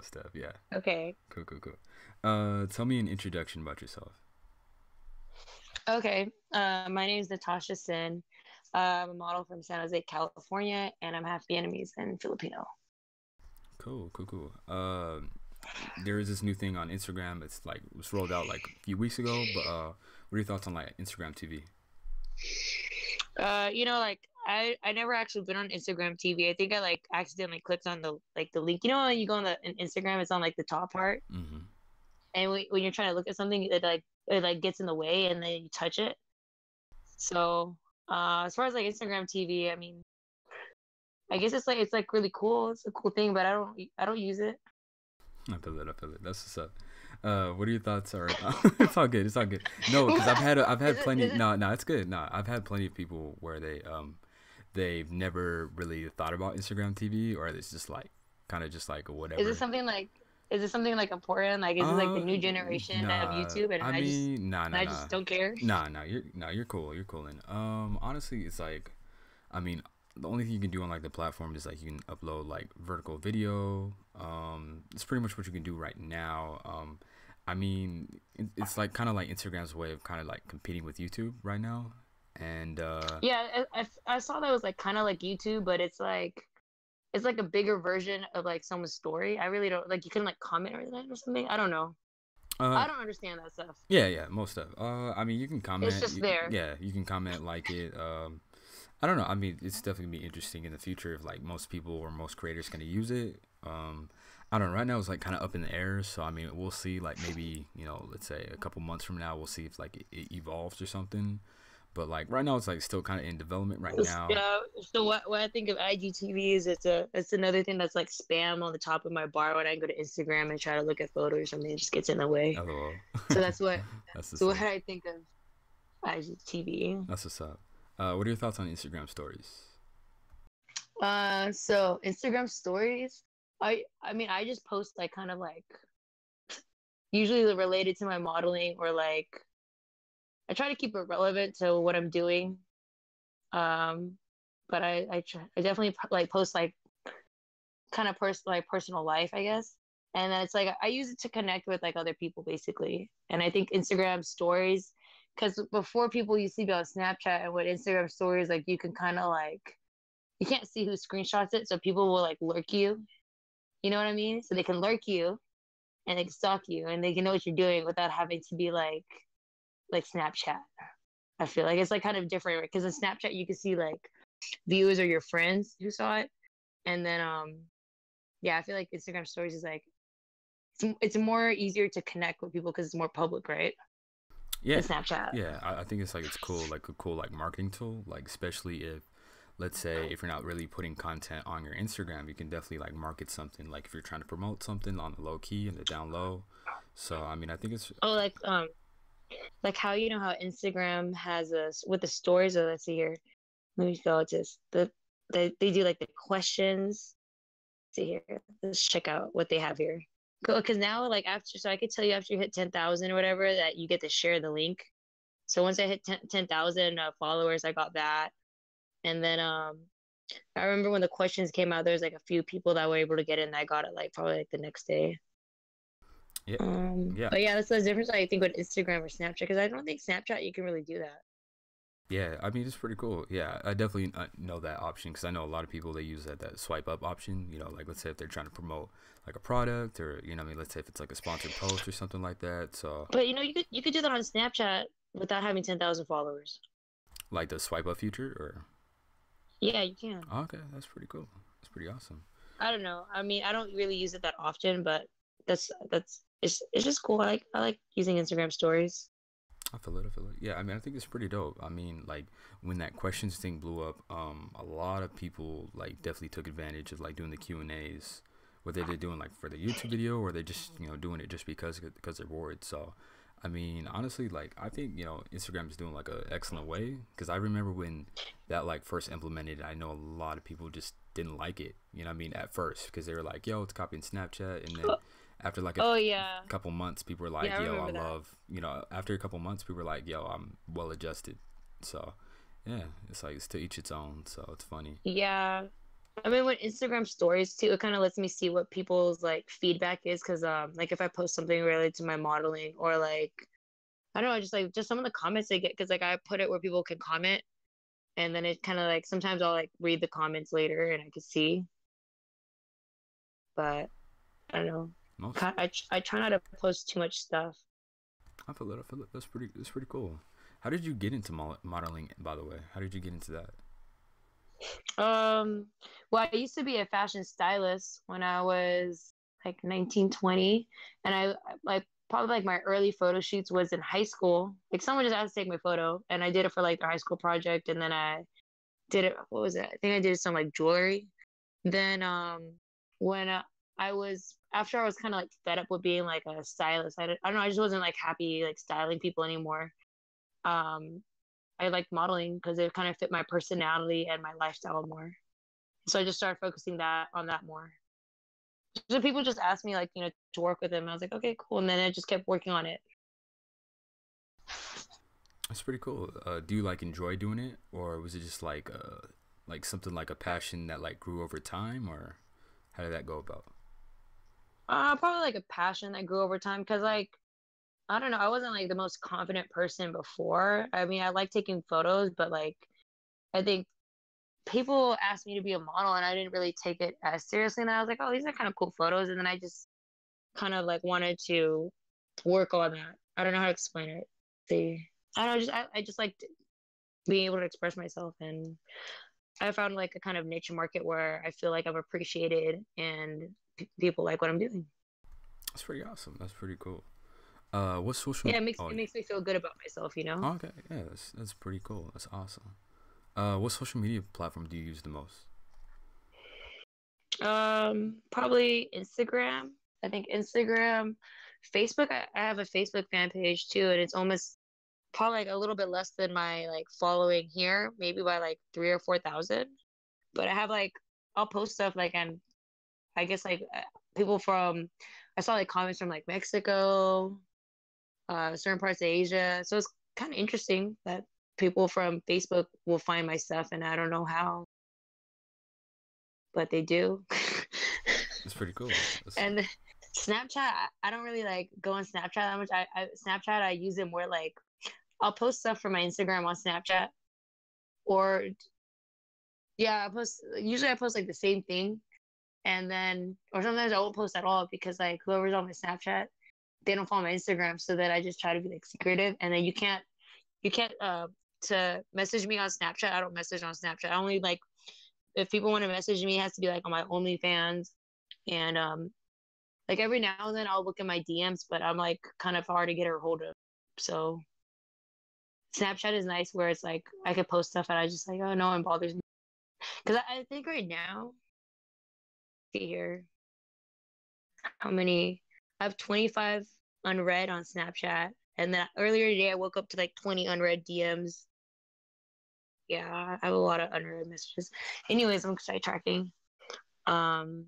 stuff. Yeah. Okay. Cool, cool, cool. Uh, tell me an introduction about yourself. Okay. Uh, my name is Natasha Sin. Uh, I'm a model from San Jose, California, and I'm half Vietnamese and Filipino. Cool, cool, cool. Um, there is this new thing on Instagram. It's like it was rolled out like a few weeks ago. But uh, what are your thoughts on like Instagram TV? Uh, you know, like I I never actually been on Instagram TV. I think I like accidentally clicked on the like the link. You know when you go on the in Instagram, it's on like the top part, Mm-hmm. and when, when you're trying to look at something, it like it like gets in the way, and then you touch it. So uh, as far as like Instagram TV, I mean, I guess it's like it's like really cool. It's a cool thing, but I don't I don't use it. I feel it. I feel it. That's what's up. Uh, what are your thoughts? Are it's all good. It's all good. No, because I've had I've had plenty. No, no, it's good. No, I've had plenty of people where they um they've never really thought about Instagram TV, or it's just like kind of just like whatever. Is it something like is it something like important? Like is it like the new Uh, generation of YouTube, and I, I just mean, nah, and nah, I nah. just don't care? Nah, nah, you're nah, you're cool. You're cool. And um, honestly, it's like, I mean, the only thing you can do on like the platform is like you can upload like vertical video. Um, it's pretty much what you can do right now. Um, I mean, it, it's like kind of like Instagram's way of kind of like competing with YouTube right now. And uh, Yeah, I, I, I saw that was like kind of like YouTube, but it's like it's like a bigger version of like someone's story. I really don't like you can like comment or that or something. I don't know. uh, I don't understand that stuff. Yeah, yeah, most stuff. Uh, I mean, you can comment. It's just you- there. Yeah, you can comment, like it. Um, I don't know. I mean, it's definitely gonna be interesting in the future if like most people or most creators gonna use it. Um, I don't know. Right now, it's like kind of up in the air. So I mean, we'll see. Like maybe you know, let's say a couple months from now, we'll see if like it, it evolves or something. But like right now, it's like still kind of in development right now. Yeah. So what what I think of IGTV is it's a it's another thing that's like spam on the top of my bar when I go to Instagram and try to look at photos or something. It just gets in the way. So that's what that's so what I think of IGTV. That's what's up. Uh, what are your thoughts on Instagram stories? Uh, so Instagram stories. I I mean I just post like kind of like usually related to my modeling or like I try to keep it relevant to what I'm doing. Um, but I I try, I definitely like post like kind of pers- like personal life I guess. And then it's like I use it to connect with like other people basically. And I think Instagram stories because before people used to be on Snapchat and with Instagram stories like you can kind of like you can't see who screenshots it, so people will like lurk you. You know what I mean? So they can lurk you and they can stalk you and they can know what you're doing without having to be like like Snapchat. I feel like it's like kind of different because in Snapchat you can see like viewers or your friends who saw it. And then um yeah, I feel like Instagram stories is like it's, it's more easier to connect with people because it's more public, right? Yeah, Than Snapchat. Yeah, I, I think it's like it's cool, like a cool like marketing tool. Like especially if, let's say, if you're not really putting content on your Instagram, you can definitely like market something. Like if you're trying to promote something on the low key and the down low. So I mean, I think it's Oh, like um, like how you know how Instagram has us with the stories. of let's see here. Let me go to this. The they they do like the questions. Let's see here. Let's check out what they have here. Cool. Because now, like after, so I could tell you after you hit ten thousand or whatever that you get to share the link. So once I hit 10,000 uh, followers, I got that. And then um, I remember when the questions came out, there was like a few people that were able to get in. I got it like probably like the next day. Yeah. Um, Yeah. But yeah, that's the difference I think with Instagram or Snapchat because I don't think Snapchat you can really do that. yeah. I mean, it's pretty cool. Yeah, I definitely uh, know that option because I know a lot of people they use that that swipe up option. You know, like let's say if they're trying to promote like a product or you know, I mean, let's say if it's like a sponsored post or something like that. So But you know, you could you could do that on Snapchat without having ten thousand followers. like the swipe up feature or Yeah, you can. oh, okay, that's pretty cool. That's pretty awesome. I don't know. I mean, I don't really use it that often, but that's that's it's it's just cool. I like I like using Instagram stories. I feel it. I feel it. Yeah, I mean, I think it's pretty dope. I mean, like when that questions thing blew up, um, a lot of people like definitely took advantage of like doing the Q and A's, whether they're doing like for the YouTube video or they're just you know doing it just because because they're bored. So, I mean, honestly, like I think you know Instagram is doing like a excellent way because I remember when that like first implemented, I know a lot of people just didn't like it. You know, I mean, at first because they were like, "Yo, it's copying Snapchat," and then after like a Oh yeah. couple months people were like Yeah, yo i that. love you know after a couple months people were like yo i'm well adjusted so yeah it's like it's to each its own so it's funny Yeah. I mean, with Instagram stories too, it kind of lets me see what people's like feedback is. Cause um, like if I post something related to my modeling or like, I don't know, just like just some of the comments I get. Cause like I put it where people can comment, and then it kind of like sometimes I'll like read the comments later and I can see. But I don't know. Most, I, I, I try not to post too much stuff. I feel it. I feel it. That's pretty. That's pretty cool. How did you get into modeling? By the way, how did you get into that? Um, well, I used to be a fashion stylist when I was like 19, 20. And I like probably like my early photo shoots was in high school. Like someone just asked to take my photo and I did it for like the high school project. And then I did it, what was it? I think I did some like jewelry. Then, um, when uh, I was, after I was kind of like fed up with being like a stylist, I, I don't know, I just wasn't like happy like styling people anymore. Um, I liked modeling because it kind of fit my personality and my lifestyle more. So I just started focusing that on that more. So people just asked me like, you know, to work with them. I was like, okay, cool. And then I just kept working on it. That's pretty cool. Uh, do you like enjoy doing it, or was it just like uh, like something like a passion that like grew over time, or how did that go about? Uh, probably like a passion that grew over time because like I don't know. I wasn't like the most confident person before. I mean, I like taking photos, but like, I think people asked me to be a model and I didn't really take it as seriously. And I was like, oh, these are kind of cool photos. And then I just kind of like wanted to work on that. I don't know how to explain it. See, I don't know. Just, I, I just liked being able to express myself. And I found like a kind of niche market where I feel like I'm appreciated and people like what I'm doing. That's pretty awesome. That's pretty cool. Uh, what social? Yeah, it makes oh, it makes me feel good about myself, you know. okay, yeah, that's that's pretty cool. That's awesome. Uh, what social media platform do you use the most? Um, probably Instagram. I think Instagram, Facebook. I, I have a Facebook fan page too, and it's almost probably like a little bit less than my like following here, maybe by like three or four thousand. But I have like I'll post stuff like and I guess like uh, people from I saw like comments from like Mexico, uh, certain parts of Asia. So it's kind of interesting that people from Facebook will find my stuff, and I don't know how, but they do. That's pretty cool. That's, and Snapchat, I- I don't really like go on Snapchat that much. I, I Snapchat, I use it more like I'll post stuff from my Instagram on Snapchat, or yeah, I post. Usually, I post like the same thing, and then or sometimes I won't post at all because like whoever's on my Snapchat, they don't follow my Instagram, so that I just try to be like secretive, and then you can't, you can't uh to message me on Snapchat. I don't message on Snapchat. I only like if people want to message me, it has to be like on my OnlyFans, and um, like every now and then I'll look at my DMs, but I'm like kind of hard to get a hold of. So Snapchat is nice where it's like I could post stuff and I just like oh no one bothers me because I, I think right now see here how many I have 25 unread on Snapchat and then earlier today I woke up to like 20 unread DMs. Yeah, I have a lot of unread messages. Anyways, I'm sidetracking. Um,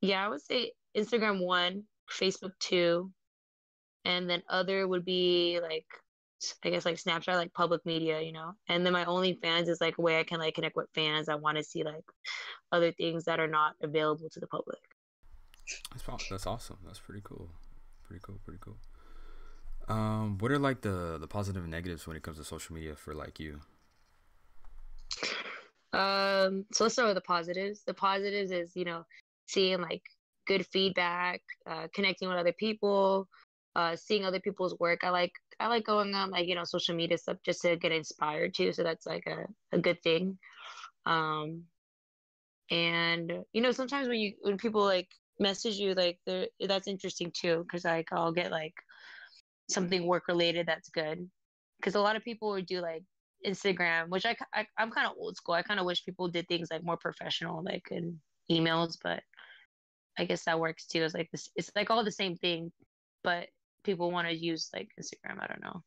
yeah, I would say Instagram one, Facebook two, and then other would be like I guess like Snapchat, like public media, you know. And then my OnlyFans is like a way I can like connect with fans. I want to see like other things that are not available to the public. that's that's awesome. That's pretty cool. Pretty cool. Pretty cool. Um, what are like the the positive and negatives when it comes to social media for like you? Um, so let's start with the positives. The positives is, you know, seeing like good feedback, uh, connecting with other people, uh, seeing other people's work. I like I like going on like, you know, social media stuff just to get inspired too. So that's like a, a good thing. Um and you know, sometimes when you when people like message you like that's interesting too, because like I'll get like something work related that's good. Because a lot of people would do like Instagram, which I, I I'm kind of old school. I kind of wish people did things like more professional, like in emails. But I guess that works too. It's like this. It's like all the same thing, but people want to use like Instagram. I don't know.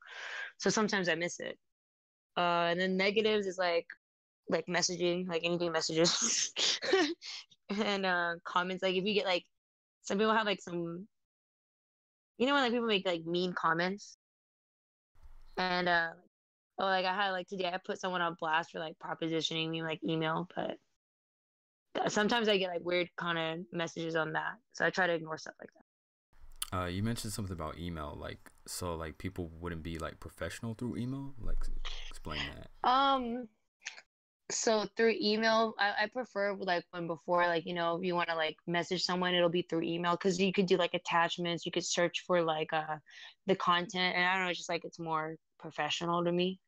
So sometimes I miss it. Uh, and then negatives is like like messaging, like anything messages, and uh, comments. Like if you get like some people have like some, you know, when like people make like mean comments, and uh, oh, like I had like today I put someone on blast for like propositioning me like email, but sometimes I get like weird kind of messages on that. So I try to ignore stuff like that. Uh, you mentioned something about email, like so, like people wouldn't be like professional through email. Like, explain that. Um, so through email, I, I prefer like when before, like you know, if you want to like message someone, it'll be through email because you could do like attachments. You could search for like uh the content, and I don't know, it's just like it's more professional to me.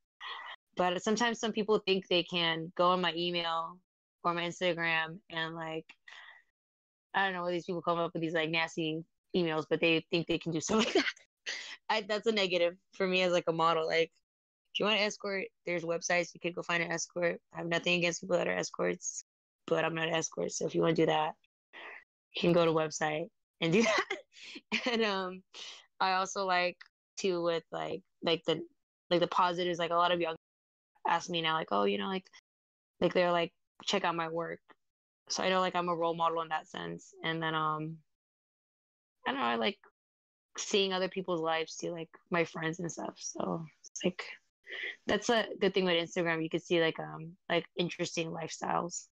But sometimes some people think they can go on my email or my Instagram and like I don't know what these people come up with these like nasty emails, but they think they can do something like that. I, that's a negative for me as like a model. Like if you want to escort, there's websites you could go find an escort. I have nothing against people that are escorts, but I'm not an escort. So if you want to do that, you can go to website and do that. and um I also like to with like like the like the positives, like a lot of young ask me now, like, oh, you know, like like they're like check out my work. So I know like I'm a role model in that sense. And then um I don't know, I like seeing other people's lives too, like my friends and stuff. So it's like that's a good thing with Instagram. You can see like um like interesting lifestyles.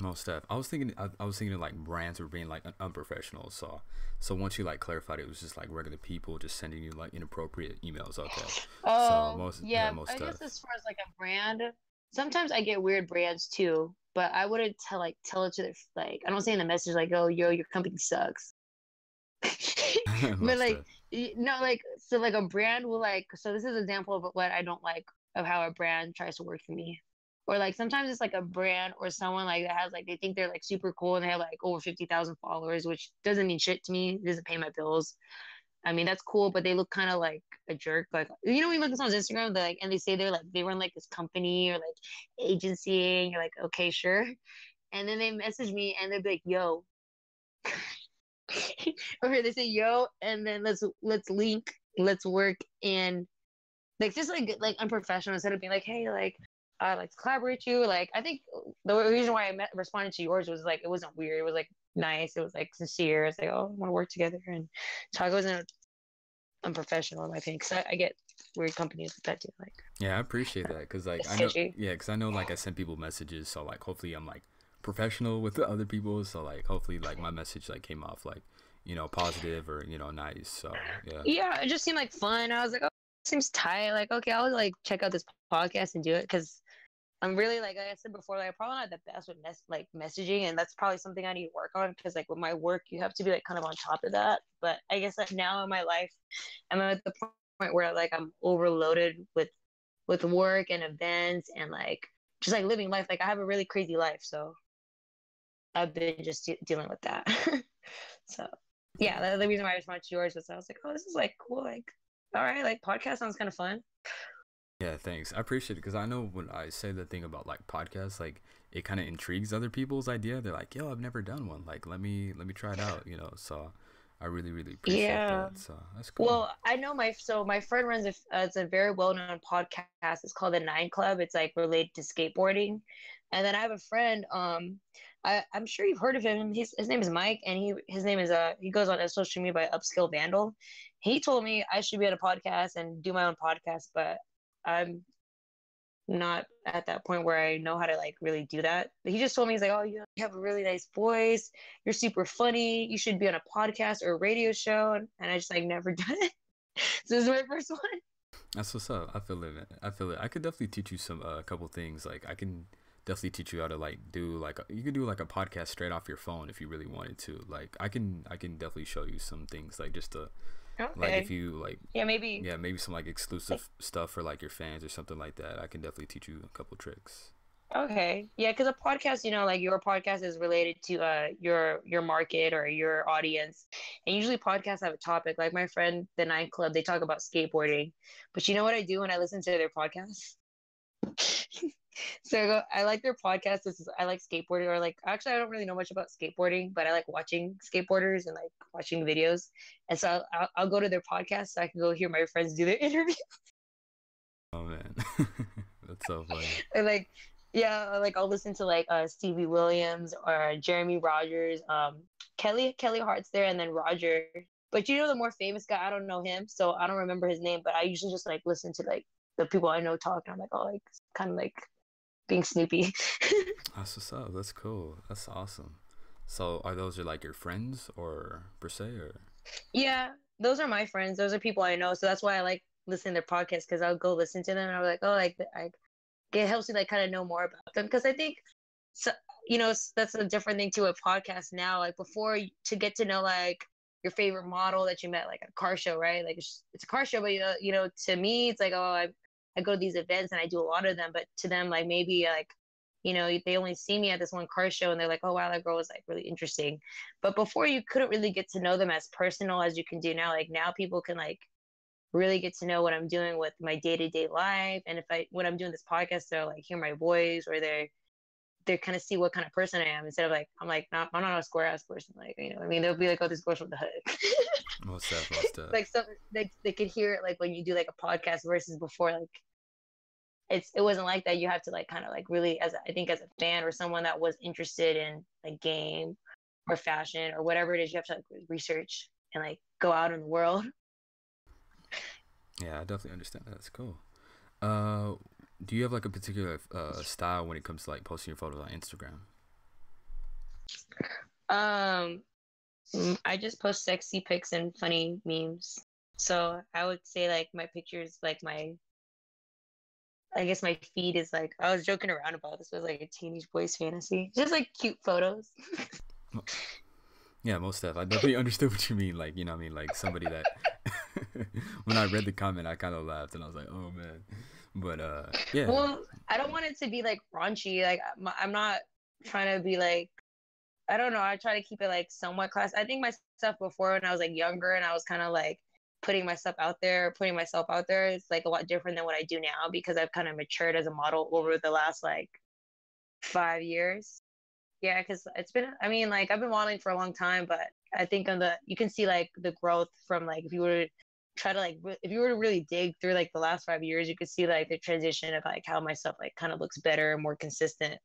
Most stuff. I was thinking. I, I, was thinking like brands were being like unprofessional. So, so once you like clarified, it was just like regular people just sending you like inappropriate emails. Okay. Oh, so most, yeah. yeah most I stuff. guess as far as like a brand, sometimes I get weird brands too, but I wouldn't tell like tell it to their like I don't say in the message like, oh yo, your company sucks. but like no like so like a brand will like so this is an example of what I don't like of how a brand tries to work for me. Or like sometimes it's like a brand or someone like that has like they think they're like super cool and they have like over fifty thousand followers, which doesn't mean shit to me. It doesn't pay my bills. I mean, that's cool, but they look kind of like a jerk. Like, you know, when you look at someone's Instagram, they're like, and they say they're like, they run like this company or like agency, and you're like, okay, sure. And then they message me and they're like, yo. or they say, yo, and then let's let's link, let's work in like just like like unprofessional instead of being like, hey, like I like to collaborate you. Like I think the reason why I met, responded to yours was like it wasn't weird. It was like nice. It was like sincere. It's like, oh, I want to work together and talk. It wasn't unprofessional in my opinion. Cause I, I get weird companies that too. Like, yeah, I appreciate that. Cause like, I know, yeah, cause I know like I send people messages. So like, hopefully I'm like professional with the other people. So like, hopefully like my message like came off like, you know, positive or, you know, nice. So yeah. Yeah. It just seemed like fun. I was like, oh, seems tight. Like, okay, I'll like check out this podcast and do it. Cause I'm really like, like I said before, like I'm probably not the best with mes- like messaging, and that's probably something I need to work on because like with my work, you have to be like kind of on top of that. But I guess like now in my life, I'm at the point where like I'm overloaded with with work and events and like just like living life. Like I have a really crazy life, so I've been just de- dealing with that. so yeah, that's the reason why I responded to yours was I was like, oh, this is like cool. Like, all right, like podcast sounds kind of fun. Yeah, thanks. I appreciate it because I know when I say the thing about like podcasts, like it kind of intrigues other people's idea. They're like, "Yo, I've never done one. Like, let me let me try it out." You know, so I really really appreciate yeah. that. So that's cool. Well, I know my so my friend runs a uh, it's a very well known podcast. It's called the Nine Club. It's like related to skateboarding, and then I have a friend. Um, I I'm sure you've heard of him. His his name is Mike, and he his name is uh he goes on social media by Upskill Vandal. He told me I should be at a podcast and do my own podcast, but I'm not at that point where I know how to like really do that. But he just told me he's like, "Oh, you have a really nice voice. You're super funny. You should be on a podcast or a radio show." And I just like never done it. so this is my first one. That's what's up. I feel it. I feel it. I could definitely teach you some a uh, couple things. Like I can definitely teach you how to like do like a, you could do like a podcast straight off your phone if you really wanted to. Like I can I can definitely show you some things like just to Okay. Like if you like Yeah, maybe Yeah, maybe some like exclusive like, stuff for like your fans or something like that. I can definitely teach you a couple tricks. Okay. Yeah, cuz a podcast, you know, like your podcast is related to uh your your market or your audience. And usually podcasts have a topic. Like my friend the Nine Club, they talk about skateboarding. But you know what I do when I listen to their podcast? So I, go, I like their podcast. This is I like skateboarding, or like actually I don't really know much about skateboarding, but I like watching skateboarders and like watching videos. And so I'll, I'll, I'll go to their podcast so I can go hear my friends do their interview. Oh man, that's so funny. and like, yeah, like I'll listen to like uh, Stevie Williams or Jeremy Rogers, um, Kelly Kelly Hart's there, and then Roger. But you know the more famous guy, I don't know him, so I don't remember his name. But I usually just like listen to like the people I know talk, and I'm like, oh, like kind of like being Snoopy. That's what's up. That's cool. That's awesome. So are those your like your friends or per se or? yeah, those are my friends. Those are people I know. So that's why I like listening to their podcasts because I'll go listen to them and I'm like, oh, like I, it helps me like kind of know more about them because I think, so you know, that's a different thing to a podcast now. Like before, to get to know like your favorite model that you met like at a car show, right? Like it's, it's a car show, but you know, you know, to me, it's like, oh, I I go to these events and I do a lot of them, but to them, like maybe like you know they only see me at this one car show and they're like oh wow that girl was like really interesting. But before you couldn't really get to know them as personal as you can do now like now people can like really get to know what i'm doing with my day-to-day life and if i when i'm doing this podcast they'll like hear my voice or they're they kind of see what kind of person i am instead of like i'm like not i'm not a square ass person like you know i mean they'll be like oh this girl's from the hood. Most stuff like so they, they could hear it like when you do like a podcast versus before like it's it wasn't like that. You have to like kind of like really as i think as a fan or someone that was interested in like game or fashion or whatever it is you have to like research and like go out in the world. Yeah i definitely understand that. that's cool. Uh do you have like a particular uh style when it comes to like posting your photos on instagram? Um i just post sexy pics and funny memes. So i would say like my pictures like my I guess my feed is like I was joking around about this was like a teenage boy's fantasy. Just like cute photos. yeah, most stuff. I definitely understood what you mean. Like, you know I mean? Like somebody that when I read the comment I kinda laughed and I was like, Oh man. But uh yeah. Well, I don't want it to be like raunchy. Like I'm not trying to be like I don't know. I try to keep it like somewhat class. I think my stuff before when I was like younger and I was kind of like putting myself out there, putting myself out there is like a lot different than what I do now because I've kind of matured as a model over the last like five years. Yeah, because it's been, I mean, like I've been modeling for a long time, but I think on the, you can see like the growth from like if you were to try to like, if you were to really dig through like the last five years, you could see like the transition of like how my stuff like kind of looks better and more consistent.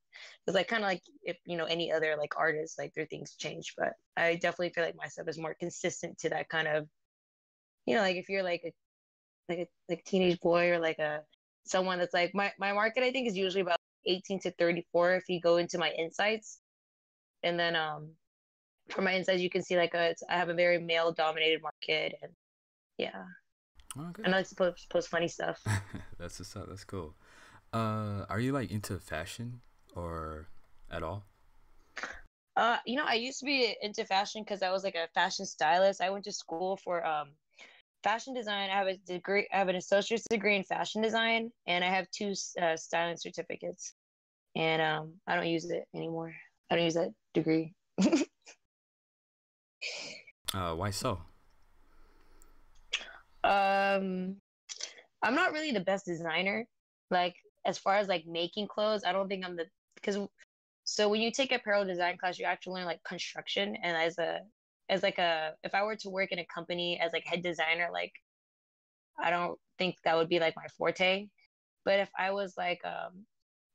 It's like kind of like if, you know, any other like artist, like their things change, but I definitely feel like my stuff is more consistent to that kind of you know, like if you're like a like a like teenage boy or like a someone that's like my my market I think is usually about 18 to 34 if you go into my insights. And then um for my insights you can see like a, I have a very male dominated market and yeah. Okay. I like to post, post funny stuff. that's what's up. That's cool. Uh, are you like into fashion or at all? Uh, you know, I used to be into fashion because I was like a fashion stylist. I went to school for um fashion design. I have a degree. I have an associate's degree in fashion design, and I have two uh, styling certificates. And um, I don't use it anymore. I don't use that degree. uh, why so? Um, I'm not really the best designer. Like as far as like making clothes, I don't think I'm the because so when you take apparel design class, you actually learn like construction, and as a as like a if I were to work in a company as like head designer, like I don't think that would be like my forte. But if I was like um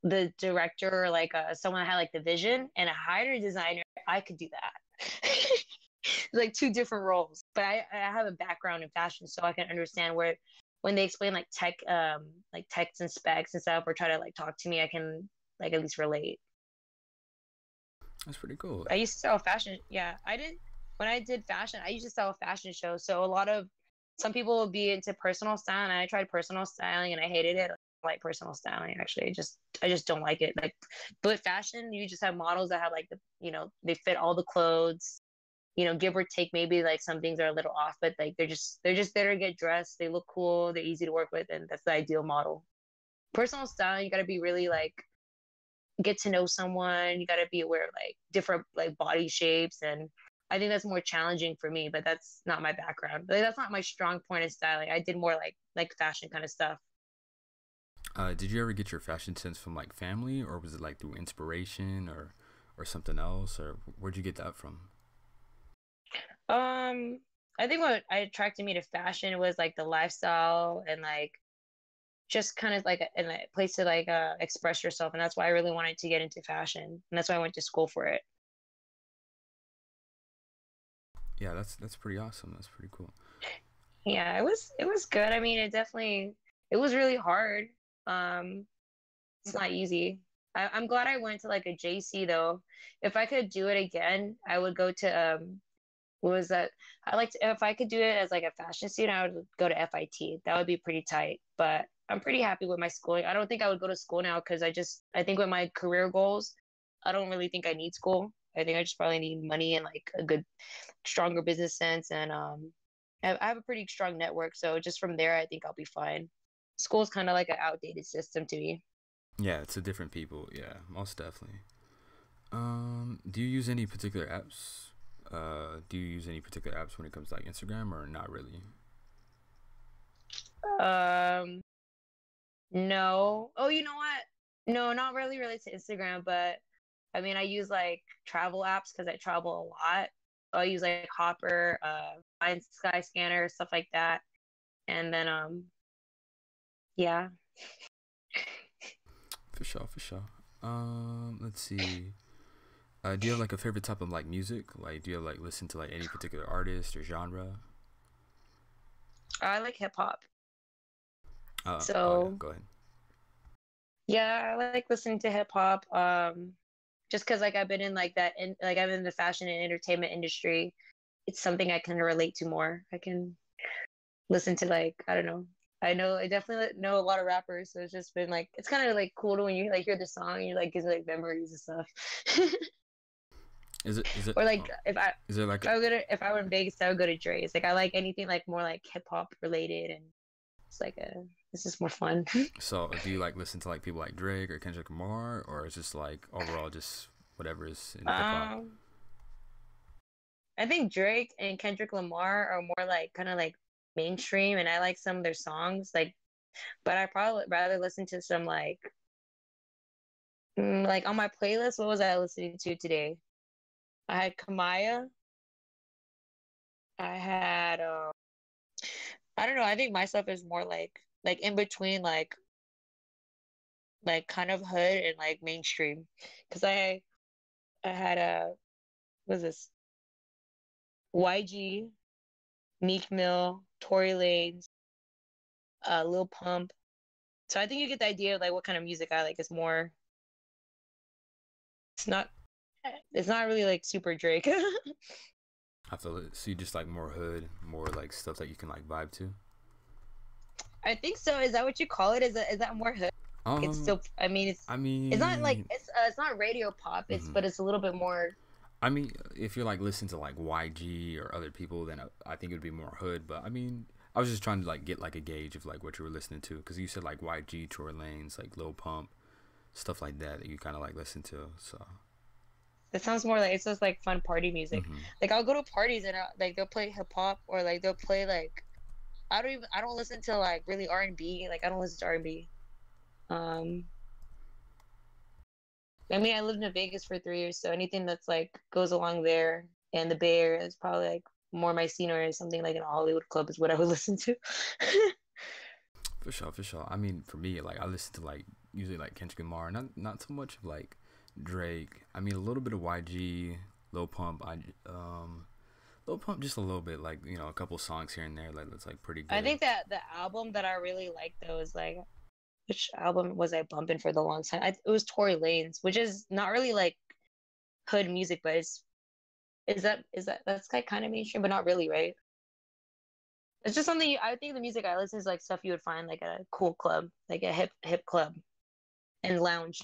the director or like uh, someone that had like the vision and a hired a designer, I could do that. like two different roles. But I, I have a background in fashion, so I can understand where when they explain like tech, um, like text and specs and stuff, or try to like talk to me, I can like at least relate. That's pretty cool. I used to sell fashion. Yeah, I didn't when I did fashion, I used to sell a fashion show. So a lot of some people will be into personal style, and I tried personal styling, and I hated it. I like personal styling actually. I just I just don't like it. Like, but fashion, you just have models that have like the you know they fit all the clothes. You know, give or take, maybe like some things are a little off, but like they're just they're just there to get dressed. They look cool. They're easy to work with, and that's the ideal model. Personal styling, you got to be really like get to know someone. You got to be aware of like different like body shapes and I think that's more challenging for me, but that's not my background. Like, that's not my strong point in styling. I did more like like fashion kind of stuff. Uh, did you ever get your fashion sense from like family, or was it like through inspiration, or or something else, or where'd you get that from? Um, I think what attracted me to fashion was like the lifestyle and like just kind of like a, a place to like uh, express yourself, and that's why I really wanted to get into fashion, and that's why I went to school for it yeah, that's that's pretty awesome. That's pretty cool. Yeah, it was it was good. I mean, it definitely it was really hard. Um, it's not easy. I, I'm glad I went to like a JC though. If I could do it again, I would go to um what was that? I like if I could do it as like a fashion student, I would go to FIT. That would be pretty tight. But I'm pretty happy with my schooling. I don't think I would go to school now because I just I think with my career goals, I don't really think I need school. I think I just probably need money and like a good, stronger business sense, and um, I have a pretty strong network. So just from there, I think I'll be fine. School's kind of like an outdated system to me. Yeah, it's a different people. Yeah, most definitely. Um, do you use any particular apps? Uh, do you use any particular apps when it comes to like Instagram or not really? Um, no. Oh, you know what? No, not really related to Instagram, but I mean, I use like travel apps because I travel a lot. So I use like Hopper, uh, Find Sky Scanner, stuff like that. And then, um, yeah. For sure, for sure. Um, let's see. Uh, do you have like a favorite type of like music? Like, do you have, like listen to like any particular artist or genre? I like hip hop. Uh, So- oh, yeah, go ahead. Yeah, I like listening to hip hop. Um, just because like I've been in like that, and like I'm in the fashion and entertainment industry. It's something I can relate to more. I can listen to like I don't know. I know I definitely know a lot of rappers, so it's just been like it's kind of like cool to when you like hear the song and you like gives like memories and stuff. Is it is it or like oh, if I is it like if I would go to if I were in Vegas, I would go to Drai's. Like I like anything like more like hip hop related and it's like a it's just more fun. so do you like listen to like people like Drake or Kendrick Lamar or is just like overall just whatever is in hip hop? Um, I think Drake and Kendrick Lamar are more like kind of like mainstream, and I like some of their songs. Like, but I probably rather listen to some like, mm, like on my playlist. What was I listening to today? I had Kamaiyah. I had um, I don't know. I think my stuff is more like like in between like like kind of hood and like mainstream because I I had a what was this YG, Meek Mill, Tory Lanez, uh, Lil Pump. So I think you get the idea of like what kind of music I like. It's more. It's not. It's not really like super Drake. I feel it. So you just like more hood, more like stuff that you can like vibe to. I think so. Is that what you call it? Is that is that more hood? Um, It's still. I mean, it's. I mean, It's not like it's. Uh, it's not radio pop. It's Mhm. but it's a little bit more. I mean, if you're like listening to like YG or other people, then I, I think it would be more hood. But I mean, I was just trying to like get like a gauge of like what you were listening to because you said like YG, Tory Lanez, like Lil Pump, stuff like that that you kind of like listen to. So It sounds more like it's just like fun party music. mhm. Like I'll go to parties and I'll, like they'll play hip hop or like they'll play like I don't even I don't listen to like really R and B. Like I don't listen to R and B. Um, I mean I lived in Vegas for three years, so anything that's like goes along there and the Bay Area is probably like more my scene or something like an Hollywood club is what I would listen to. for sure, for sure. I mean, for me, like I listen to like usually like Kendrick Lamar, not not so much of like Drake. I mean, a little bit of YG, Lil Pump. I um. Lil Pump just a little bit, like you know, a couple songs here and there, like that's like pretty good. I think that the album that I really like though is like which album was I bumping for the long time? I, it was Tory Lanez, which is not really like hood music, but it's is that is that that's like kind of mainstream, but not really, right? It's just something you, I think the music I listen is like stuff you would find like at a cool club, like a hip hip club and lounge.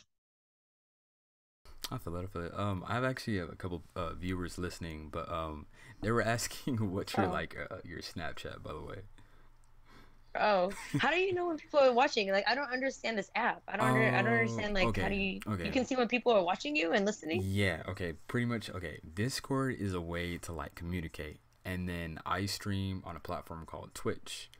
I feel it. I feel it. Um, I have actually a couple uh, viewers listening, but um, they were asking what's your Oh. like uh, your Snapchat, by the way. Oh, how do you know when people are watching? Like, I don't understand this app. I don't. Under, I don't Oh, understand. Like, how do you? okay. You can see when people are watching you and listening. Yeah. Okay. Pretty much. Okay. Discord is a way to like communicate, and then I stream on a platform called Twitch,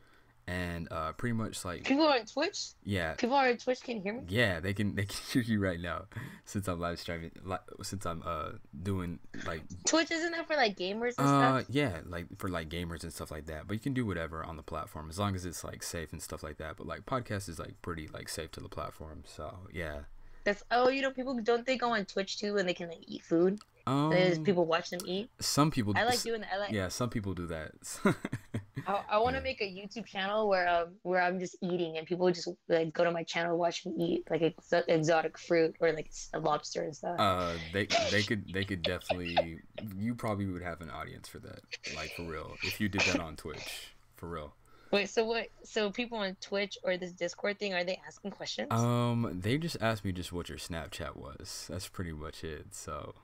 and uh, pretty much like People on Twitch. yeah, People on Twitch can hear me. yeah, they can they can hear you right now, since I'm live streaming, like since I'm uh doing like Twitch isn't that for like gamers and Uh, stuff? yeah, like for like gamers and stuff like that. But you can do whatever on the platform as long as it's like safe and stuff like that. But like podcast is like pretty like safe to the platform. So yeah. That's oh, you know, people don't they go on Twitch too and they can like eat food. Um, There's people watch them eat. some people. I like doing that. I like. Yeah, some people do that. I, I want to make a YouTube channel where um where I'm just eating and people just like go to my channel watch me eat like ex- exotic fruit or like a lobster and stuff. Uh, they they could they could definitely. You probably would have an audience for that, like for real. If you did that on Twitch, for real. Wait, so what? So people on Twitch or this Discord thing are they asking questions? Um, they just asked me just what your Snapchat was. That's pretty much it. So.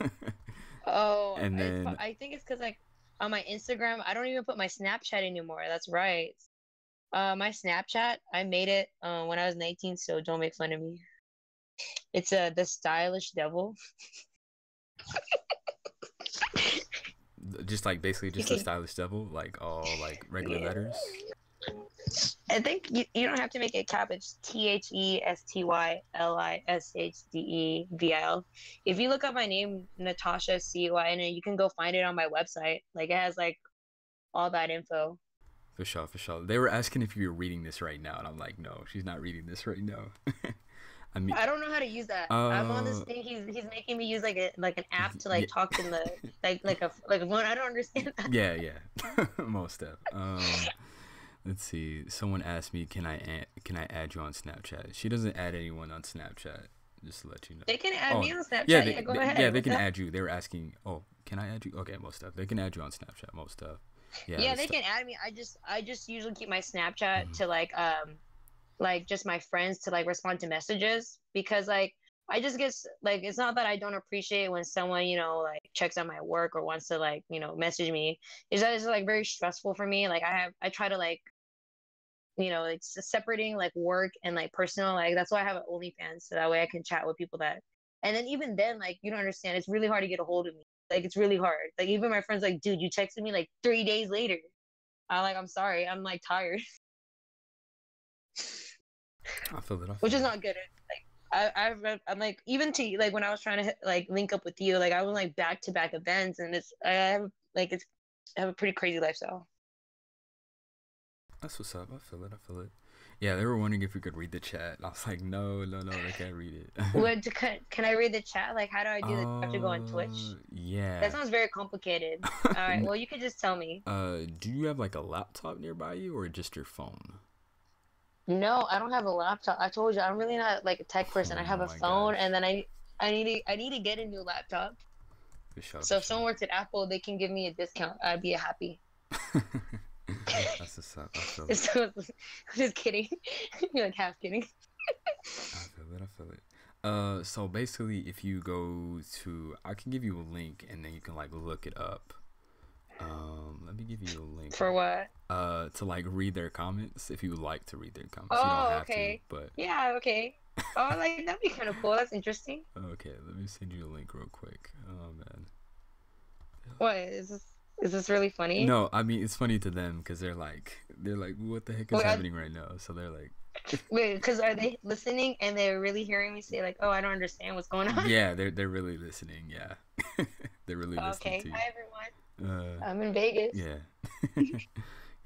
oh, and I- then- I, think it's because like on my Instagram, I don't even put my Snapchat anymore. That's right. Uh, my Snapchat, I made it uh, when I was 19, so don't make fun of me. It's uh, the stylish devil. just like basically just a stylish devil, like all like regular letters. I think you, you don't have to make it cap. It's T H E S T Y L I S H D E V I L. If you look up my name, Natasha C Y, and you can go find it on my website. Like it has like all that info. For sure, for sure. They were asking if you were reading this right now, and I'm like, no, she's not reading this right now. I mean, I don't know how to use that. I'm on this Uh, thing. He's he's making me use like a like an app to like Yeah. talk in the like like a like a phone. I don't understand that. yeah, yeah, most of. Um, let's see. Someone asked me, can I add, can I add you on Snapchat? She doesn't add anyone on Snapchat. Just to let you know. They can add Oh, me on Snapchat. yeah, Yeah, they, go they- ahead. yeah, they can up? add you. They were asking, oh, can I add you? Okay, most stuff. They can add you on Snapchat. Most stuff. Yeah, yeah, they stu- can add me. I just I just usually keep my Snapchat Mhm. to like um like just my friends to like respond to messages because like I just get like it's not that I don't appreciate when someone you know like checks out my work or wants to like you know message me. Is that it's like very stressful for me. Like I have I try to like you know it's separating like work and like personal. Like that's why I have an OnlyFans so that way I can chat with people that. And then even then like you don't understand. It's really hard to get a hold of me. Like it's really hard. Like even my friends like, dude, you texted me like three days later. I'm like, I'm sorry, I'm like tired, I feel it. I which is not good. Eh, like I, I've, read- I'm like even to like when I was trying to like link up with you, like I was like back to back events, and it's I have like it's I have a pretty crazy lifestyle. That's what's up. I feel it. I feel it. Yeah, they were wondering if we could read the chat. I was like, no, no, no, they can't read it. What can, can I read the chat? Like how do I do that? Do I have to go on Twitch? Uh, Yeah. That sounds very complicated. All right, well you could just tell me. Uh, do you have like a laptop nearby you or just your phone? No, I don't have a laptop. I told you I'm really not like a tech person. I have Oh a phone, gosh. and then I I need to I need to get a new laptop. For sure. So if someone works at Apple, they can give me a discount. I'd be happy. That's what's up. I feel it. So, I'm just kidding. You're like half kidding. I feel it. I feel it. Uh, so basically, if you go to, I can give you a link, and then you can like look it up. Um, let me give you a link. For what? Uh, to like read their comments if you would like to read their comments. you Oh, okay. to, but Yeah, okay. Oh, like that'd be kind of cool. That's interesting. okay. Let me send you a link real quick. Oh man. What is this? Is this really funny? No, I mean it's funny to them because they're like, they're like, what the heck is Wait, I- happening right now? So they're like, Wait, because are they listening and they're really hearing me say like, "Oh, I don't understand what's going on"? yeah, they're they're really listening. Yeah, they're really listening okay. Hi everyone. Uh, I'm in Vegas. Yeah.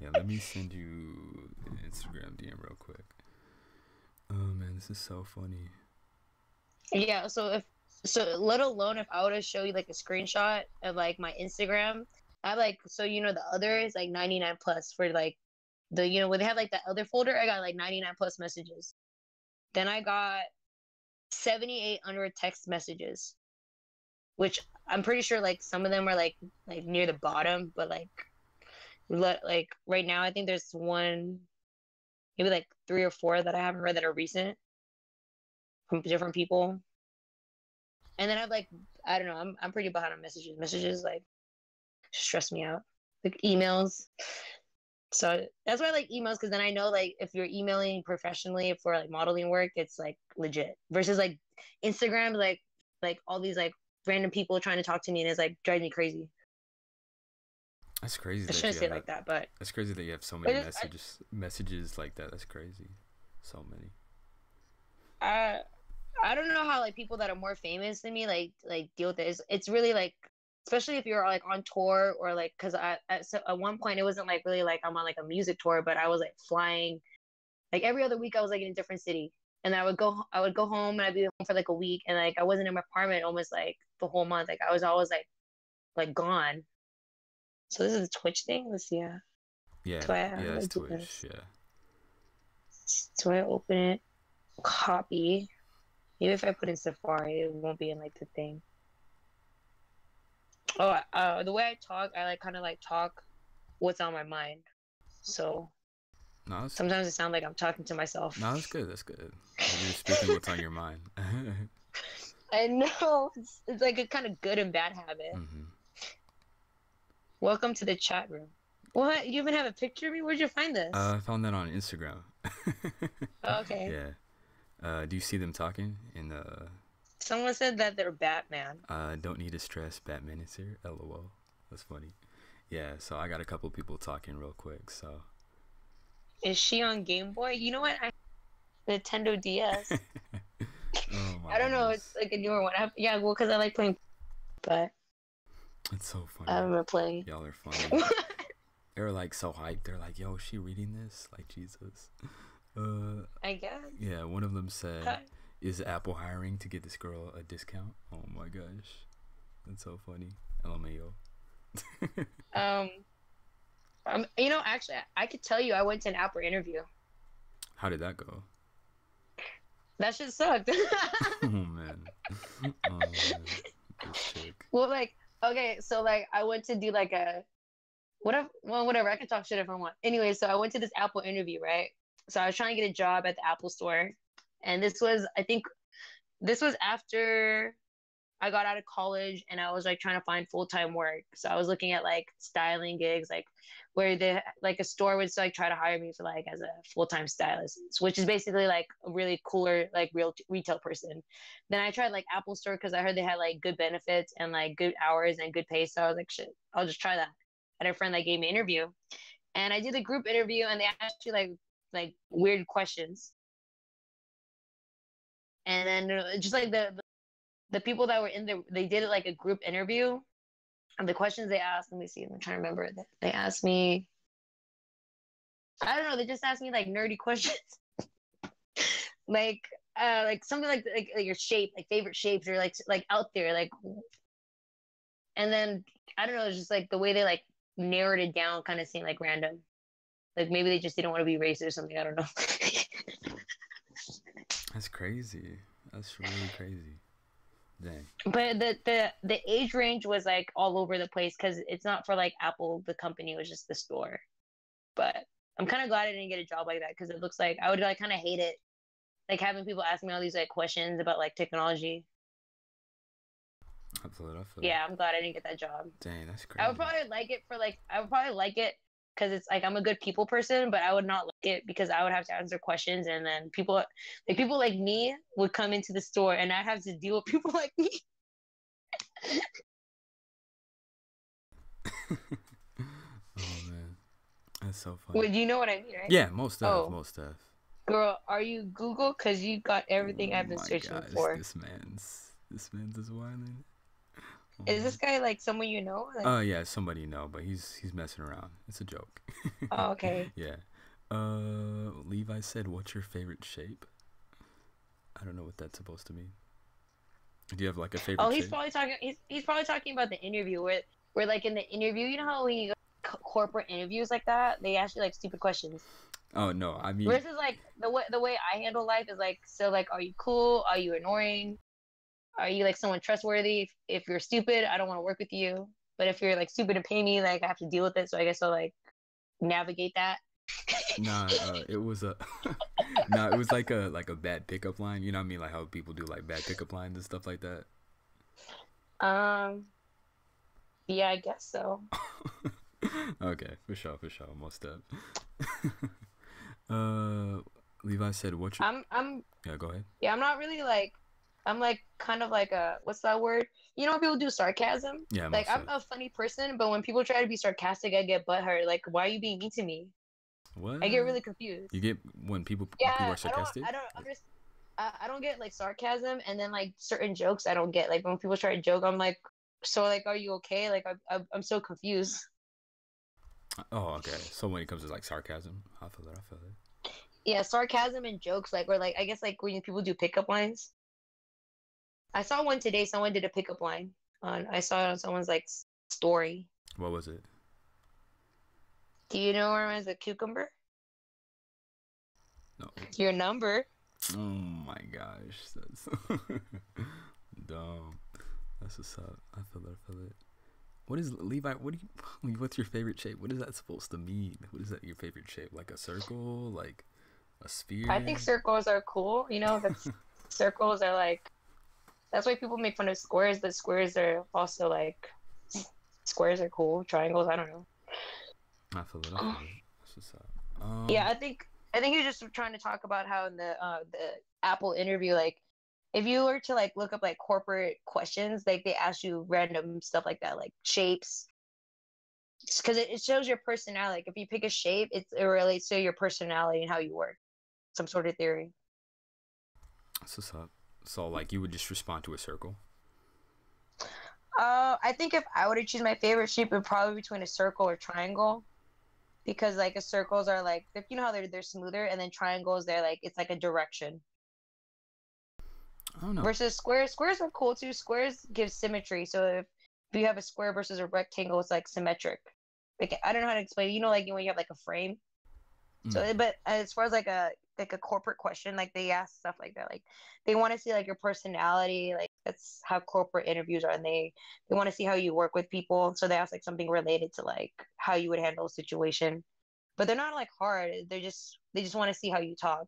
yeah, let me send you an Instagram DM real quick. Oh man, this is so funny. Yeah, so if so let alone if I were to show you like a screenshot of like my Instagram, I like so you know the other is like 99 plus for like the you know when they have like that other folder, I got like 99 plus messages. Then I got 7800 text messages. Which I'm pretty sure like some of them are like like near the bottom, but like let like right now I think there's one maybe like three or four that I haven't read that are recent from different people. And then I've like I don't know, I'm I'm pretty behind on messages. Messages like stress me out. Like emails. So that's why I like emails because then I know like if you're emailing professionally for like modeling work, it's like legit. Versus like Instagram, like like all these like random people trying to talk to me and it's like drives me crazy. That's crazy. I shouldn't say like that- but That's crazy that you have so many it's- I- messages messages like that. That's crazy. So many. I I don't know how like people that are more famous than me like like deal with it. It's, it's really like especially if you're like on tour or like because I at, so at one point it wasn't like really like I'm on like a music tour, but I was like flying like every other week I was like in a different city, and I would go I would go home and I'd be home for like a week, and like I wasn't in my apartment almost like the whole month. Like I was always like like gone. So this is a Twitch thing. Let's see. Yeah. Yeah, Do I have yeah, it's do Twitch. this? Yeah. So I open it, copy. Maybe if I put in Safari, it won't be in like the thing. Oh, uh, the way I talk, I like kind of like talk what's on my mind. So No, sometimes it sounds like I'm talking to myself. no, that's good. That's good. You're speaking what's on your mind. I know it's, it's like a kind of good and bad habit. hmm Welcome to the chat room. What? You even have a picture of me? Where'd you find this? Uh, I found that on Instagram. Oh, okay. Yeah. Uh, do you see them talking in the Someone said that they're Batman. uh, don't need to stress Batman is here? LOL. That's funny. Yeah, so I got a couple people talking real quick. So Is she on Game Boy? You know what? I Nintendo DS. oh my I don't know. It's like a newer one. I, yeah, well, because I like playing, but It's so funny. I been playing. Y'all are funny. They're like so hyped. They're like, "Yo, is she reading this? Like Jesus." Uh, I guess. yeah. One of them said, Okay. "Is Apple hiring to get this girl a discount?" Oh my gosh, that's so funny. LMAO. Um, um, you know, actually, I could tell you, I went to an Apple interview. How did that go? That shit sucked. Oh man. Oh man. Well, like, okay, so like, I went to do like a, whatever, well, whatever. I can talk shit if I want. Anyway, so I went to this Apple interview, right? So I was trying to get a job at the Apple store, and this was, I think, this was after I got out of college, and I was like trying to find full time work. So I was looking at like styling gigs, like where the like a store would like try to hire me for like as a full time stylist, which is basically like a really cooler like real retail person. Then I tried like Apple Store because I heard they had like good benefits and like good hours and good pay. So I was like, shit, I'll just try that. I had a friend that gave me an interview, and I did a group interview, and they asked you like like weird questions. And then uh, just like the the people that were in there, they did like a group interview. And the questions they asked, let me see, I'm trying to remember. They asked me, I don't know, they just asked me like nerdy questions. like uh like something like, like like your shape, like favorite shapes or like like out there, like and then I don't know, it's just like the way they like narrowed it down kind of seemed like random. Like maybe they just didn't want to be racist or something, I don't know. That's crazy. That's really crazy. Dang. but the the the age range was like all over the place because it's not for like apple the company it was just the store but i'm kind of glad i didn't get a job like that because it looks like i would like kind of hate it like having people ask me all these like questions about like technology I feel it. I feel yeah i'm glad i didn't get that job. Dang, that's crazy. i would probably like it for like i would probably like it because it's like i'm a good people person but i would not like it because i would have to answer questions and then people like people like me would come into the store and i have to deal with people like me oh man, that's so funny. would you know what i mean right Yeah, most stuff. Oh. Most stuff. Girl, are you Google? Cause you got everything I've oh been Oh my searching gosh, for. This man's this man's is wilding. Oh Is this guy like someone you know? Like, Oh yeah, somebody you know, but he's he's messing around. It's a joke. oh, okay. yeah. Uh, Levi said, "What's your favorite shape?" I don't know what that's supposed to mean. Do you have like a favorite Oh, he's shape? probably talking. He's, he's probably talking about the interview where where like in the interview, you know how when you go to corporate interviews like that, they ask you like stupid questions. Oh no, I mean, Versus like the way the way I handle life is like so like, are you cool? Are you annoying? Are you like someone trustworthy? If, if you're stupid, I don't want to work with you. But if you're like stupid and pay me, like I have to deal with it. So I guess I'll like navigate that. nah, uh, it was a, nah, it was like a like a bad pickup line. You know what I mean? Like how people do like bad pickup lines and stuff like that. Um. Yeah, I guess so. okay, for sure, for sure, most up. uh, Levi said, "What's your?" I'm I'm yeah, go ahead. yeah, I'm not really like I'm like kind of like a what's that word? You know when people do sarcasm? Yeah, Like most I'm a funny person, but when people try to be sarcastic, I get butthurt. Like, why are you being mean to me? What? I get really confused. You get when people yeah, people are sarcastic. don't I don't understand. I, I don't get like sarcasm, and then like certain jokes I don't get. Like when people try to joke, I'm like, so like, are you okay? Like I, I I'm so confused. Oh, okay. So when it comes to like sarcasm, I feel it. I feel it. Yeah, sarcasm and jokes, like or like I guess like when people do pickup lines. I saw one today. Someone did a pickup line on. I saw it on someone's like story. What was it? Do you know him as a cucumber? No. Your number. Oh my gosh, that's dumb. That's what's up. I feel it. I feel it. What is Levi? What do you? What's your favorite shape? What is that supposed to mean? What is that? Your favorite shape? Like a circle? Like a sphere? I think circles are cool. You know, circles are like. That's why people make fun of squares, but squares are also like. Squares are cool. Triangles, I don't know. I feel it. I feel it. That's what's up. Um, Yeah, I think I think you're just trying to talk about how in the uh, the Apple interview, like if you were to like look up like corporate questions, like they ask you random stuff like that, like shapes, because it, it shows your personality. Like if you pick a shape, it's, it relates to your personality and how you work. Some sort of theory. That's what's up. So like you would just respond to a circle. Uh, I think if I were to choose my favorite shape, it would probably be between a circle or triangle. Because like a circles are like if you know how they're they're smoother, and then triangles they're like it's like a direction. I don't know. versus squares. Squares are cool too. Squares give symmetry. So if, if you have a square versus a rectangle, it's like symmetric. Like I don't know how to explain. it. You know, like when you have like a frame. So, Mm. but as far as like a like a corporate question, like they ask stuff like that. Like they want to see like your personality. Like that's how corporate interviews are, and they they want to see how you work with people. So they ask like something related to like how you would handle a situation. But they're not like hard. They're just they just want to see how you talk.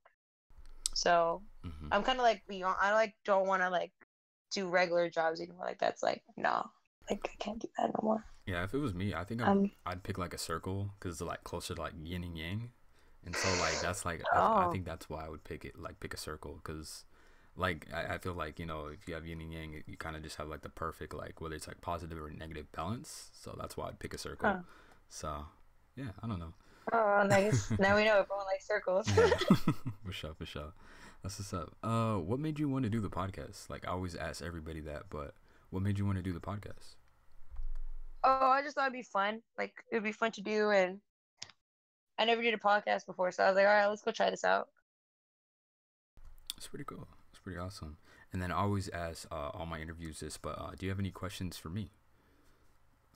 So Mhm. I'm kind of like beyond. I like don't want to like do regular jobs anymore. Like that's like no, like I can't do that no more. Yeah, if it was me, I think I'd, Um, I'd pick like a circle because it's like closer to like yin and yang, and so like that's like I, I Oh. think that's why I would pick it like pick a circle because like I, I feel like you know if you have yin and yang, you kind of just have like the perfect like whether it's like positive or negative balance. So that's why I'd pick a circle. Huh. So yeah, I don't know. oh, nice. now we know everyone likes circles. Yeah. for sure, for sure. That's what's up. Uh, what made you want to do the podcast? Like I always ask everybody that, but what made you want to do the podcast? oh, I just thought it'd be fun. Like it'd be fun to do, and I never did a podcast before, so I was like, all right, let's go try this out. It's pretty cool. It's pretty awesome. And then I always ask uh, all my interviews this, but uh, do you have any questions for me?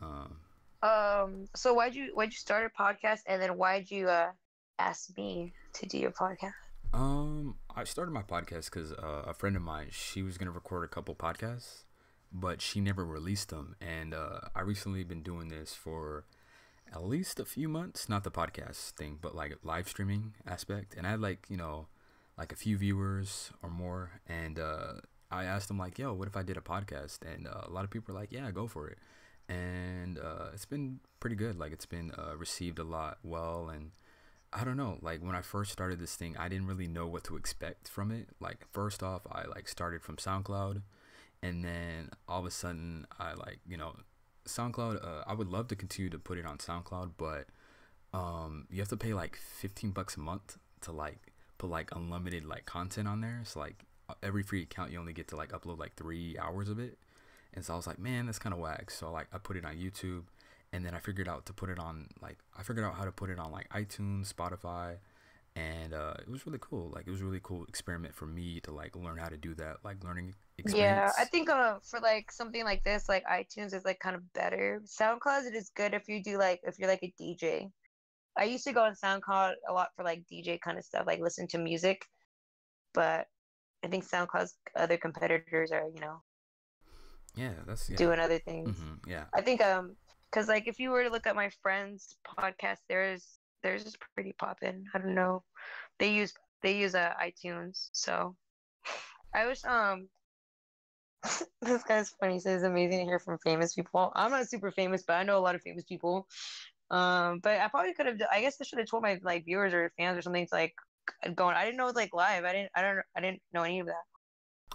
Um, Um, so why'd you why'd you start a podcast, and then why'd you uh ask me to do your podcast? um, I started my podcast because uh, a friend of mine, she was gonna record a couple podcasts, but she never released them. And uh, I recently been doing this for at least a few months, not the podcast thing, but like live streaming aspect. And I had like you know, like a few viewers or more, and uh, I asked them like, "Yo, what if I did a podcast?" And uh, a lot of people are like, "Yeah, go for it." And uh, it's been pretty good. Like it's been uh, received a lot well, and I don't know. Like when I first started this thing, I didn't really know what to expect from it. Like first off, I like started from SoundCloud, and then all of a sudden, I like you know, SoundCloud. Uh, I would love to continue to put it on SoundCloud, but um, you have to pay like fifteen bucks a month to like put like unlimited like content on there. So like uh, every free account, you only get to like upload like three hours of it. And so I was like, man, that's kind of whack. So like I put it on YouTube, and then I figured out to put it on like I figured out how to put it on like iTunes, Spotify, and uh, it was really cool. Like it was a really cool experiment for me to like learn how to do that, like learning experience. Yeah, I think uh, for like something like this, like iTunes is like kind of better. SoundCloud it is good if you do like if you're like a DJ. I used to go on SoundCloud a lot for like DJ kind of stuff, like listen to music. But I think SoundCloud's other competitors are, you know, yeah, that's yeah. doing other things. hmm yeah, I think um because like if you were to look at my friends' podcast, theirs theirs is pretty poppin'. I don't know. They use they use uh, iTunes, so I wish um this guy's funny. He says it's amazing to hear from famous people. I'm not super famous, but I know a lot of famous people. Um, but I probably could have. I guess I should have told my like viewers or fans or something to like going. I didn't know it was like live. I didn't. I don't. I didn't know any of that.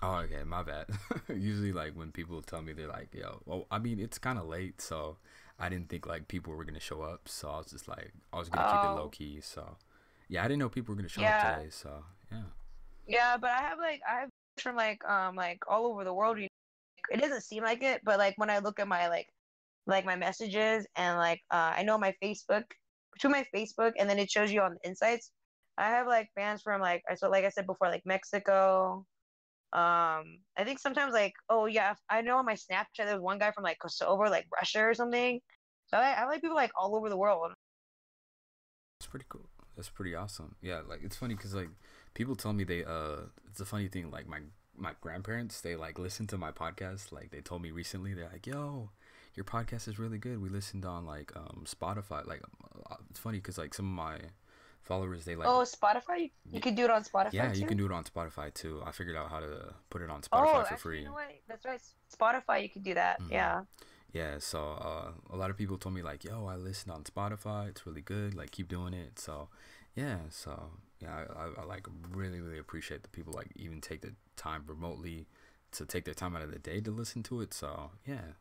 Oh, okay, my bad. Usually, like when people tell me they're like, "Yo," well, I mean, it's kind of late, so I didn't think like people were gonna show up. So I was just like, I was gonna keep it Oh. low key. So yeah, I didn't know people were gonna show Yeah. up today. So yeah, Yeah, but I have like I have from like um like all over the world. You know? it doesn't seem like it, but like when I look at my like like my messages and like uh, I know my Facebook between my Facebook and then it shows you on the insights. I have like fans from like I so like I said before like Mexico. Um, I think sometimes like oh yeah I know on my Snapchat there's one guy from like Kosovo like Russia or something. I, I like people like all over the world. It's pretty cool. That's pretty awesome. Yeah, like it's funny because like people tell me they uh it's a funny thing like my my grandparents they like listen to my podcast like they told me recently they're like yo your podcast is really good we listened on like um spotify like uh, it's funny because like some of my followers they like oh spotify you, you can do it on spotify yeah too? you can do it on spotify too i figured out how to put it on spotify oh, for actually, free you know what? that's right spotify you can do that Mhm. yeah yeah so uh, a lot of people told me like yo i listen on spotify it's really good like keep doing it. So yeah so yeah I, I, I like really really appreciate the people like even take the time remotely to take their time out of the day to listen to it so yeah.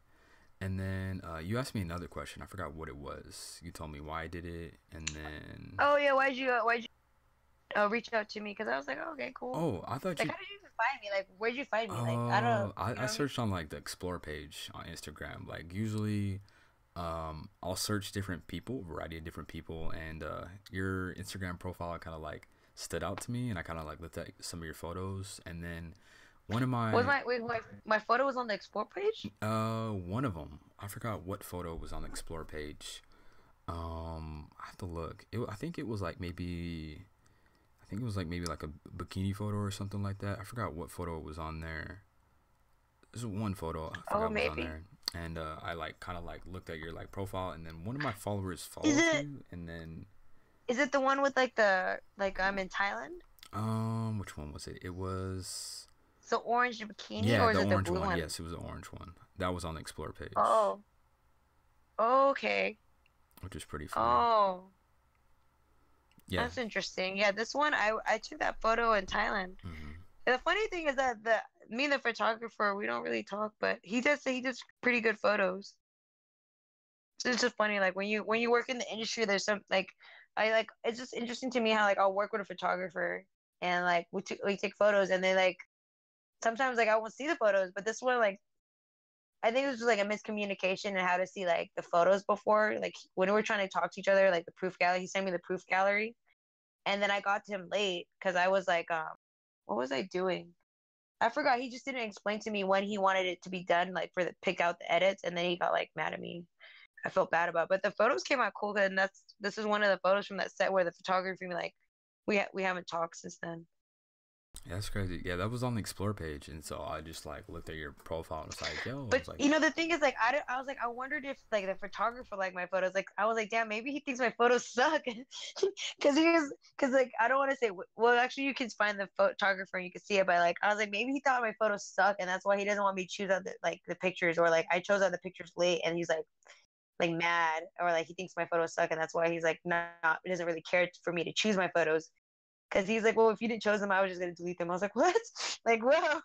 And then uh, you asked me another question i forgot what it was. You told me why i did it and then oh yeah why'd you uh, why'd you uh, reach out to me? Because i was like oh, okay cool. Oh i thought like you how did you find me like where'd you find me like i don't know I, you know I searched on like the explore page on Instagram. Like usually, um, I'll search different people, variety of different people, and uh, your Instagram profile kind of like stood out to me, and I kind of like looked at some of your photos, and then one of my, was my wait, my my photo was on the explore page uh one of them I forgot what photo was on the explore page. Um, I have to look. It, I think it was like maybe. I think it was like maybe like a bikini photo or something like that. I forgot what photo it was on there. There's one photo I forgot Oh, was on there, and uh, I like kind of like looked at your like profile, and then one of my followers followed it- you, and then is it the one with like the like i'm in thailand um, which one was it? It was the orange bikini yeah, or is the it the orange blue one. one? Yes, it was the orange one. That was on the explore page, oh okay which is pretty funny. oh yeah. That's interesting. Yeah, this one I I took that photo in Thailand. hmm The funny thing is that the me and the photographer we don't really talk, but he does he does pretty good photos. So it's just funny, like when you when you work in the industry, there's some like I like it's just interesting to me how like I'll work with a photographer and like we t- we take photos and they like sometimes like I won't see the photos, but this one like I think it was just like a miscommunication and how to see like the photos before. Like when we were trying to talk to each other, like the proof gallery, he sent me the proof gallery, and then I got to him late because I was like, um, what was I doing? I forgot. He just didn't explain to me when he wanted it to be done, like for the pick out the edits, and then he got like mad at me. I felt bad about, it. but the photos came out cool, and that's this is one of the photos from that set where the photography like we ha- we haven't talked since then. Yeah, that's crazy. Yeah, that was on the explore page, and so I just like looked at your profile and was like, "Yo," But like, you know, the thing is, like, I, I was like, I wondered if like the photographer liked my photos. Like, I was like, damn, maybe he thinks my photos suck, because he was, because like, I don't want to say. Well, actually, you can find the photographer and you can see it. But like, I was like, maybe he thought my photos suck, and that's why he doesn't want me to choose out the like the pictures, or like I chose out the pictures late, and he's like, like mad, or like he thinks my photos suck, and that's why he's like, not, he doesn't really care for me to choose my photos. Cause he's like, well, if you didn't choose them, I was just gonna delete them. I was like, what? Like, whoa.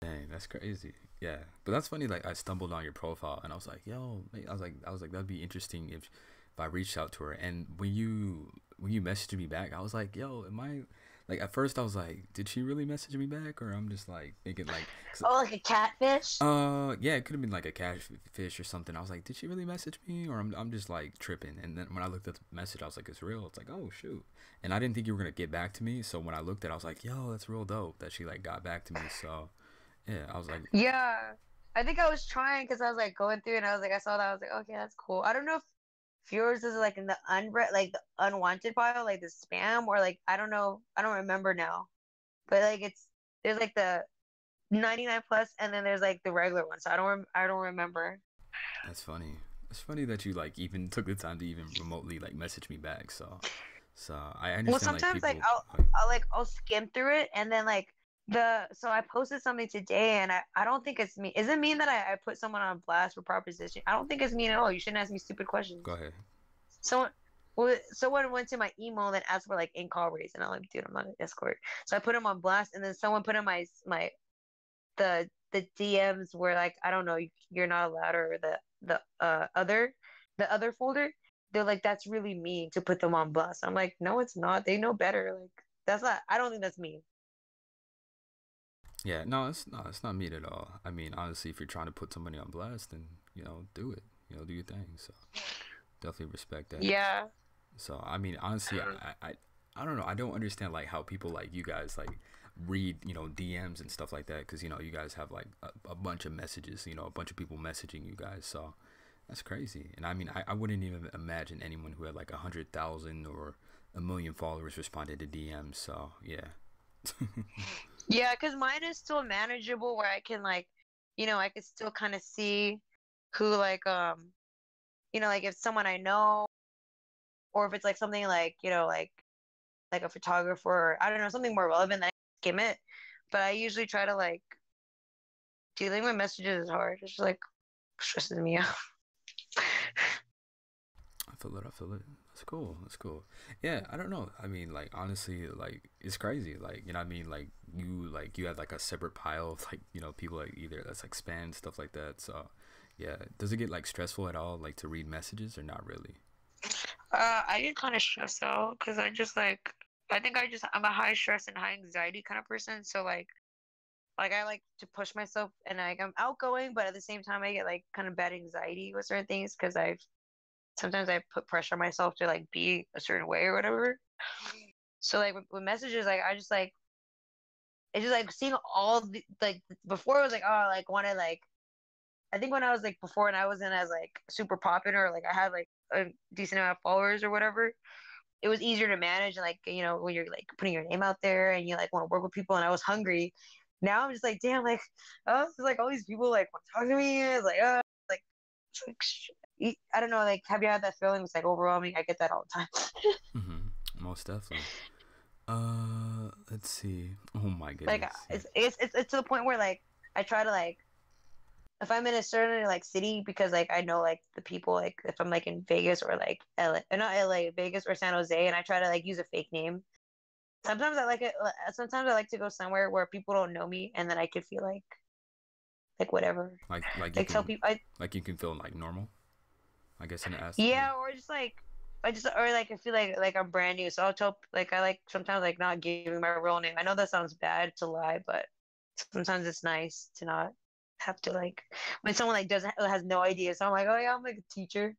Dang, that's crazy. Yeah, but that's funny. Like I stumbled on your profile and I was like, "Yo," I was like, I was like, that'd be interesting if if I reached out to her. And when you when you messaged me back, I was like, "Yo, am I?" Like at first, I was like, "Did she really message me back?" Or I'm just like thinking like, Oh, like a catfish. uh, yeah, it could have been like a catfish or something. I was like, "Did she really message me?" Or I'm I'm just like tripping. And then when I looked at the message, I was like, "It's real." It's like, "Oh shoot!" And I didn't think you were gonna get back to me. So when I looked at, it, I was like, "Yo, that's real dope." That she like got back to me. So yeah, I was like, Yeah, I think I was trying because I was like going through and I was like, I saw that I was like, okay, that's cool. I don't know if, if yours is like in the unread, like the unwanted pile, like the spam, or like I don't know, I don't remember now, but like it's there's like the 99 plus and then there's like the regular one, so I don't rem- I don't remember. That's funny. It's funny that you like even took the time to even remotely like message me back. So, so I understand. Well, sometimes like, people, I'll I'll like I'll skim through it and then like the so I posted something today and I, I don't think it's me. Is it mean that I, I put someone on blast for proposition? I don't think it's mean at all. You shouldn't ask me stupid questions. go ahead. Someone well someone went to my email and asked for like in call rates and I'm like, dude, I'm not an escort. So I put him on blast and then someone put in my my the the DMs where like I don't know, you're not allowed or the the uh other the other folder. They're like, that's really mean to put them on blast. I'm like, no, it's not. They know better. Like that's not. I don't think that's mean. Yeah, no, it's not. It's not mean at all. I mean, honestly, if you're trying to put somebody on blast, then you know, do it. You know, do your thing. So definitely respect that. Yeah. So I mean, honestly, I, I I don't know. I don't understand like how people like you guys like read you know DMs and stuff like that because you know you guys have like a, a bunch of messages. You know, a bunch of people messaging you guys. So That's crazy. And I mean, I, I wouldn't even imagine anyone who had like a hundred thousand or a million followers responded to DMs. So yeah. yeah, because mine is still manageable where I can like, you know, I can still kind of see who like um, you know, like if someone I know, or if it's like something like you know like like a photographer or I don't know something more relevant, then I skim it. But I usually try to like dealing with messages is hard. It's just like stresses me out. I feel it. I feel it. That's cool. That's cool. Yeah, I don't know. I mean, like honestly, like it's crazy. Like you know, what I mean, like you like you have like a separate pile of like you know people like either that's like spam stuff like that. So yeah, does it get like stressful at all, like to read messages or not really? Uh, I get kind of stressed out because I just like I think I just I'm a high stress and high anxiety kind of person. So like like I like to push myself and like I'm outgoing, but at the same time I get like kind of bad anxiety with certain things because I've sometimes I put pressure on myself to like be a certain way or whatever. So like with, with messages, like I just like it's just like seeing all the like before it was like oh like wanted like I think when I was like before and I wasn't as like super popular or like I had like a decent amount of followers or whatever, it was easier to manage and like you know when you're like putting your name out there and you like want to work with people and I was hungry now I'm just like, damn, like, oh, it's like all these people like want to talk to me. It's like, oh, like, I don't know, like, have you had that feeling? It's like overwhelming. I get that all the time. mm-hmm. Most definitely. Uh, let's see. Oh my goodness. Like, it's, it's it's it's to the point where like I try to like if I'm in a certain like city because like I know like the people like if I'm like in Vegas or like LA, not LA, Vegas or San Jose, and I try to like use a fake name sometimes I like it. Uh, sometimes I like to go somewhere where people don't know me, and then I could feel like, like whatever. Like like like tell people I, like you can feel like normal. I guess in the aspect. Yeah, or just like I just or like I feel like like I'm brand new, so I'll tell like I like sometimes like not giving my real name. I know that sounds bad to lie, but sometimes it's nice to not have to like when someone like doesn't has no idea. So I'm like, oh yeah, I'm like a teacher.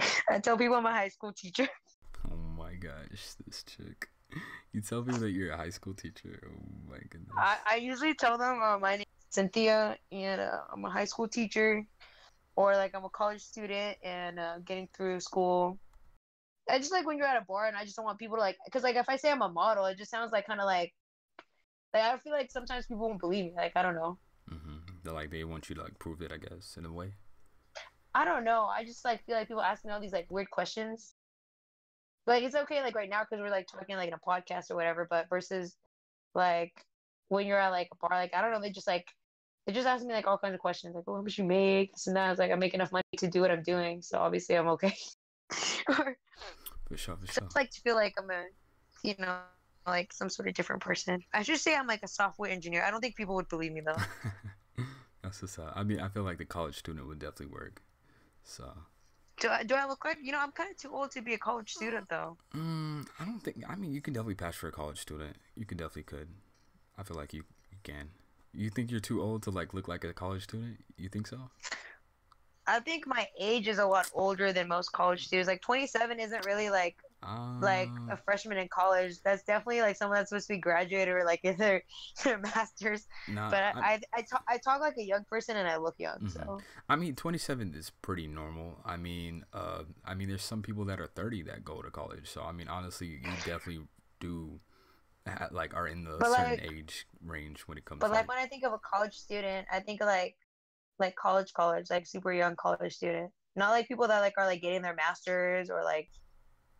I tell people I'm a high school teacher Oh my gosh, this chick. You tell me that you're a high school teacher. Oh my goodness. I, I usually tell them uh, my name is Cynthia and uh, I'm a high school teacher, or like I'm a college student and uh, getting through school. I just like when you're at a bar and I just don't want people to like, because like if I say I'm a model, it just sounds like kind of like, like I feel like sometimes people won't believe me. Like I don't know. Mm-hmm. They're like they want you to like prove it, I guess, in a way. I don't know. I just like feel like people ask me all these like weird questions, like it's okay like right now because we're like talking like in a podcast or whatever but versus like when you're at like a bar like i don't know they just like they just ask me like all kinds of questions like oh, how much you make this and that I was like i make enough money to do what i'm doing so obviously i'm okay or, for sure for sure just like to feel like i'm a you know like some sort of different person i should say i'm like a software engineer i don't think people would believe me though that's just uh, i mean i feel like the college student would definitely work so do I, do I look like you know? I'm kind of too old to be a college student though. Mm, I don't think. I mean, you can definitely pass for a college student. You can definitely could. I feel like you you can. You think you're too old to like look like a college student? You think so? I think my age is a lot older than most college students. Like 27 isn't really like like a ah. freshman in college. That's definitely like someone that's supposed to be graduated or like in their, their masters. Nah, but I, I, I, talk, I talk like a young person and I look young. Mm-hmm. So I mean, 27 is pretty normal. I mean, uh, I mean, there's some people that are 30 that go to college. So I mean, honestly, you definitely do. Like are in the but certain like, age range when it comes. But to, like when I think of a college student, I think of like like college, college, like super young college student. Not like people that like are like getting their masters or like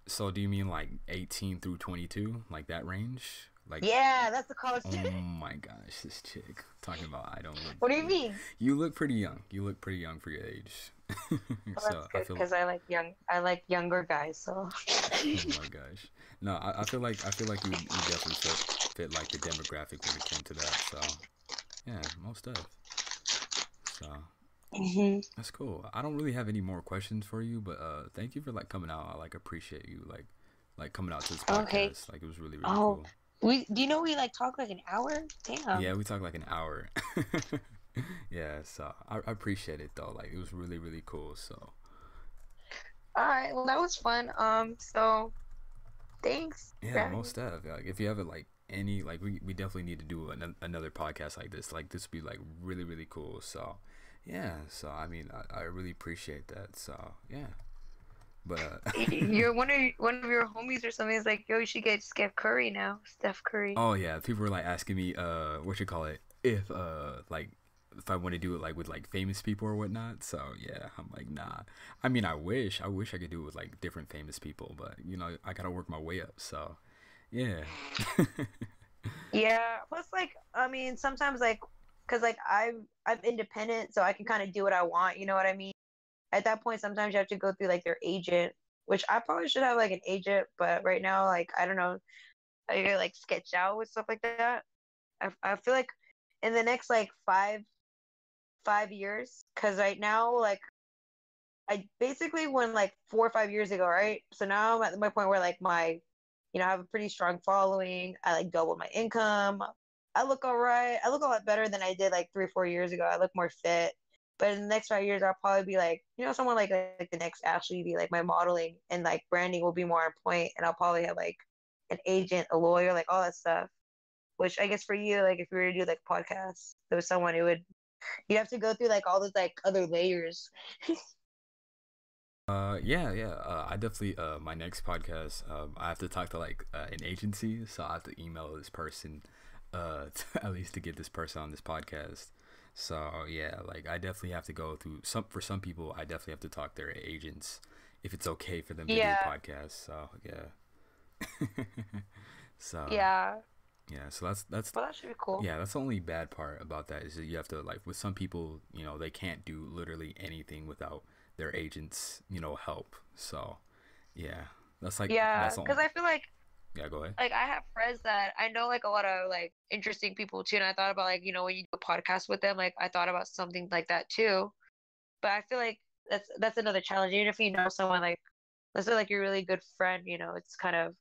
so do you mean like 18 through 22, like that range? Like Yeah, that's the college Oh my gosh, this chick talking about I don't look What do you mean? You look pretty young. You look pretty young for your age. well, so that's good because I, I, like young I like younger guys, so Oh my gosh. No, I, I feel like I feel like you, you definitely fit, fit like the demographic when it came to that. So yeah, most of. So Mm-hmm. That's cool. I don't really have any more questions for you, but uh, thank you for like coming out. I like appreciate you like like coming out to this podcast. Okay. Like it was really really oh, cool. We do you know we like talk like an hour? Damn. Yeah, we talk like an hour. yeah, so I, I appreciate it though. Like it was really really cool. So. All right. Well, that was fun. Um. So, thanks. Yeah, most of like if you have like any like we, we definitely need to do an, another podcast like this. Like this would be like really really cool. So yeah. So I mean, I, I really appreciate that. So yeah. But uh, you're one of one of your homies or something is like, yo, you should get Steph Curry now, Steph Curry. Oh yeah, people were like asking me, uh, what you call it, if uh, like if I want to do it like with like famous people or whatnot. So yeah, I'm like, nah. I mean, I wish, I wish I could do it with like different famous people, but you know, I gotta work my way up. So yeah. yeah. Plus, like, I mean, sometimes like, cause like I'm I'm independent, so I can kind of do what I want. You know what I mean? At that point, sometimes you have to go through like their agent, which I probably should have like an agent, but right now, like, I don't know, I get like sketch out with stuff like that. I I feel like in the next like five five years because right now like i basically went like four or five years ago right? So now i'm at my point where like my you know i have a pretty strong following. I like double my income. I look all right. I look a lot better than i did like three four years ago. I look more fit but in the next five years i'll probably be like you know someone like like the next ashley be like my modeling and like branding will be more on point and i'll probably have like an agent a lawyer like all that stuff which i guess for you like if you were to do like a podcast there was someone who would you'd have to go through like all those like other layers. uh yeah yeah uh, I definitely uh my next podcast um I have to talk to like uh, an agency so I have to email this person uh to, at least to get this person on this podcast. So yeah, like I definitely have to go through some for some people I definitely have to talk to their agents if it's okay for them to yeah. do a podcast. So yeah. so yeah yeah, so that's that's well, that should be cool. Yeah, that's the only bad part about that is that you have to like with some people, you know, they can't do literally anything without their agents, you know, help. So, yeah, that's like yeah, because I feel like yeah, go ahead. Like I have friends that I know like a lot of like interesting people too, and I thought about like you know when you do a podcast with them, like I thought about something like that too. But I feel like that's that's another challenge. Even if you know someone like let's say like you're a really good friend, you know, it's kind of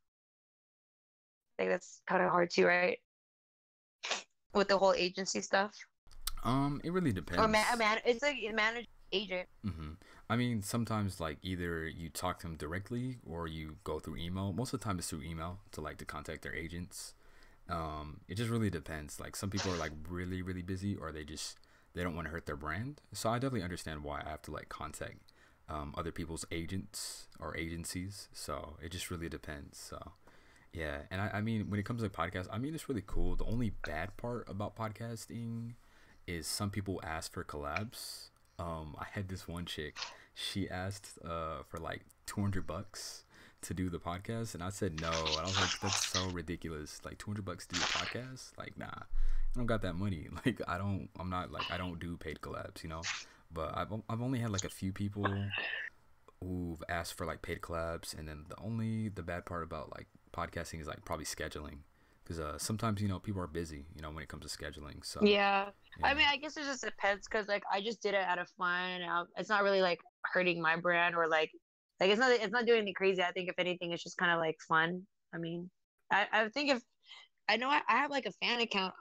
think that's kind of hard too, right? With the whole agency stuff. Um, it really depends. Or man, man it's like a manager agent. Mm-hmm. I mean, sometimes like either you talk to them directly or you go through email. Most of the time, it's through email to like to contact their agents. Um, it just really depends. Like some people are like really really busy, or they just they don't want to hurt their brand. So I definitely understand why I have to like contact um, other people's agents or agencies. So it just really depends. So yeah, and I, I mean, when it comes to podcasts, I mean, it's really cool. The only bad part about podcasting is some people ask for collabs. Um, I had this one chick. She asked uh, for like 200 bucks to do the podcast, and I said no. And I was like, that's so ridiculous. Like 200 bucks to do a podcast? Like, nah, I don't got that money. Like, I don't. I'm not like I don't do paid collabs, you know. But I've I've only had like a few people who've asked for like paid collabs, and then the only the bad part about like podcasting is like probably scheduling because uh, sometimes you know people are busy you know when it comes to scheduling so yeah, i mean i guess it just depends because like i just did it out of fun it's not really like hurting my brand or like like it's not it's not doing anything crazy. I think if anything it's just kind of like fun. I mean i i think if i know i, I have like a fan account.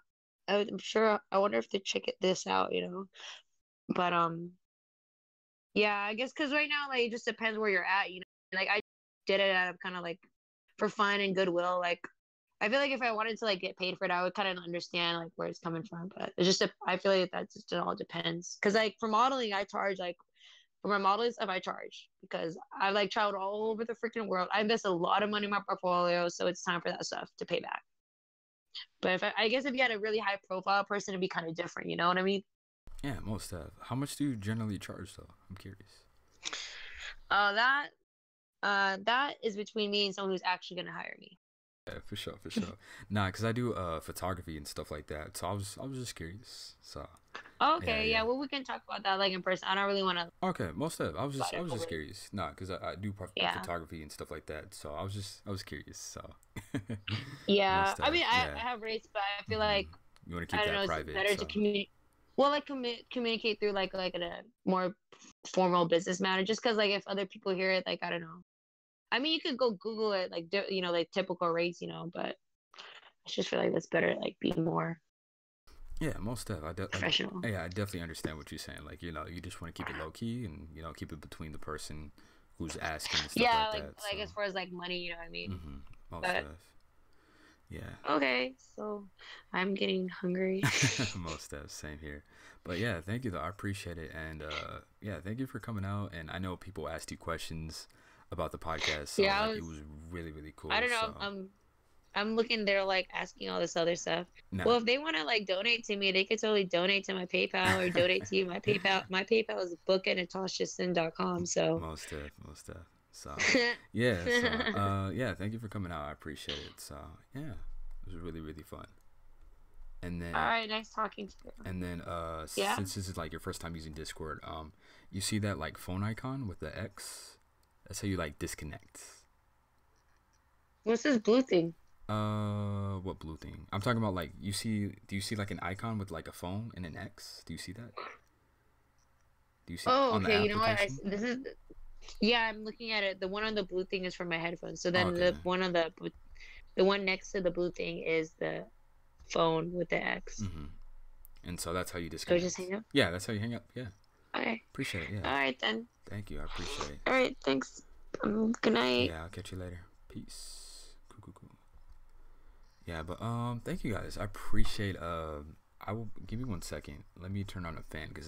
I'm sure i wonder if they check it this out you know? But um yeah i guess because right now like it just depends where you're at you know? Like i did it out of kind of like for fun and goodwill. Like I feel like if I wanted to like get paid for it, I would kind of understand like where it's coming from. But it's just a, I feel like that just it all depends. Cause like for modeling, I charge like for my modeling stuff, I charge because I like traveled all over the freaking world. I invest a lot of money in my portfolio, so it's time for that stuff to pay back. But if I, I guess if you had a really high profile person, it'd be kind of different. You know what I mean? Yeah, most stuff. How much do you generally charge though? I'm curious. Uh, that uh, that is between me and someone who's actually gonna hire me. Yeah, for sure, for sure. nah, cause I do uh photography and stuff like that, so I was I was just curious. So. Okay, yeah, yeah. yeah, Well, we can talk about that like in person. I don't really want to. Okay, most of it. I was just I was just curious. Nah, cause I, I do photography and stuff like that, so I was just I was curious. So. yeah, I mean, I, I have race, but I feel mm-hmm. like you want to keep that know, private. It's better so. to communicate. Well, like commu- communicate through like like a more formal business manner, just because like if other people hear it, like I don't know, I mean, you could go Google it, like you know, like typical rates, you know, but I just feel like that's better, like be more. Yeah, most of I de- professional. I, yeah, I definitely understand what you're saying. Like, you know, you just want to keep it low key and you know keep it between the person who's asking. yeah, like like, like as far as like money, you know what I mean. Mm-hmm. Most but, Yeah. Okay, so I'm getting hungry. Most of same here. But yeah, thank you though. I appreciate it. And uh yeah, thank you for coming out. And I know people asked you questions about the podcast. So Yeah, like, it was- was really, really cool. I don't know. So, I'm I'm looking. They're like asking all this other stuff. nah, Well, if they want to like donate to me, they could totally donate to my PayPal or donate to you. My PayPal, my PayPal is book at natashasin.com. So most of, most of. So yeah, so uh yeah, thank you for coming out. I appreciate it. So yeah, it was really, really fun. And then all right, nice talking to you. And then uh Yeah. since this is like your first time using Discord, um you see that like phone icon with the X? That's how you like disconnect. What's this blue thing? Uh what blue thing? I'm talking about like you see do you see like an icon with like a phone and an X? Do you see that? Do you see Oh, okay. You know what? I, this is. Yeah, I'm looking at it. The one on the blue thing is for my headphones. So then Okay. the one on the, the one next to the blue thing is the phone with the X. Mm-hmm. And so that's how you So disconnect. just hang up. Yeah, that's how you hang up. Yeah. Okay. Appreciate it. Yeah. All right then. Thank you. I appreciate it. All right. Thanks. Um, good night. Yeah, I'll catch you later. Peace. Cool, cool, cool. Yeah, but um, thank you guys. I appreciate. Um, I will give me one second. Let me turn on a fan because